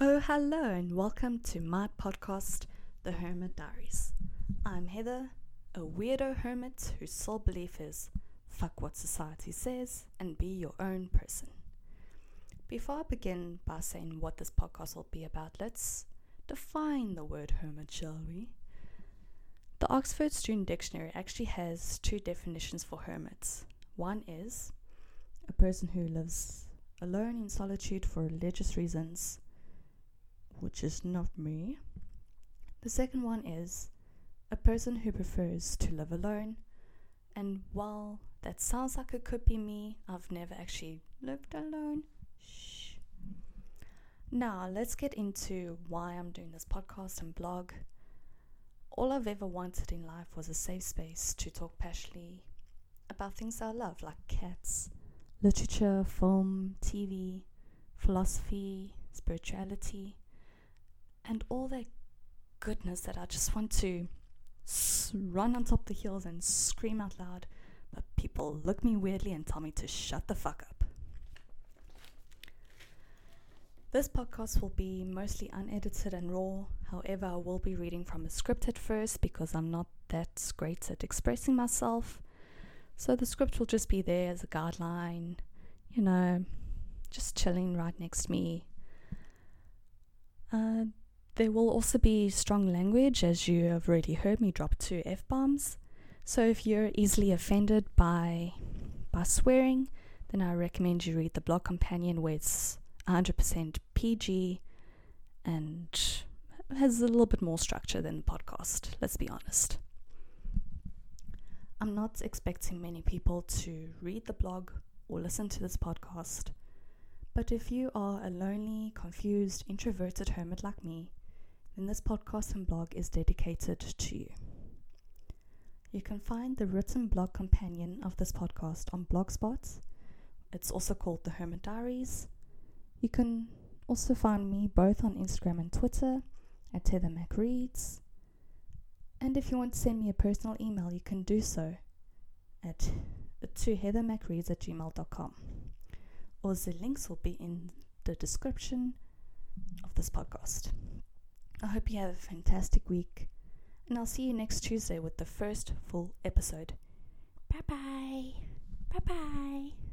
Oh, hello, and welcome to my podcast, The Hermit Diaries. I'm Heather, a weirdo hermit whose sole belief is fuck what society says and be your own person. Before I begin by saying what this podcast will be about, let's define the word hermit, shall we? The Oxford Student Dictionary actually has two definitions for hermits. One is a person who lives alone in solitude for religious reasons, which is not me. The second one is a person who prefers to live alone. And while that sounds like it could be me, I've never actually lived alone. Shh. Now, let's get into why I'm doing this podcast and blog. All I've ever wanted in life was a safe space to talk passionately about things I love, like cats, literature, film, TV, philosophy, spirituality, and all that goodness that I just want to run on top the hills and scream out loud, but people look me weirdly and tell me to shut the fuck up. This podcast will be mostly unedited and raw. However, I will be reading from a script at first because I'm not that great at expressing myself. So the script will just be there as a guideline, you know, just chilling right next to me. There will also be strong language, as you have already heard me drop two f bombs. So if you're easily offended by by swearing, then I recommend you read the blog companion, where it's 100% PG and has a little bit more structure than the podcast. Let's be honest. I'm not expecting many people to read the blog or listen to this podcast, but if you are a lonely, confused, introverted hermit like me, then this podcast and blog is dedicated to you. You can find the written blog companion of this podcast on Blogspot. It's also called The Hermit Diaries. You can also find me both on Instagram and Twitter at Heather MacReads. And if you want to send me a personal email, you can do so at to heathermacreads at gmail.com. All the links will be in the description of this podcast. I hope you have a fantastic week, and I'll see you next Tuesday with the first full episode. Bye bye. Bye bye.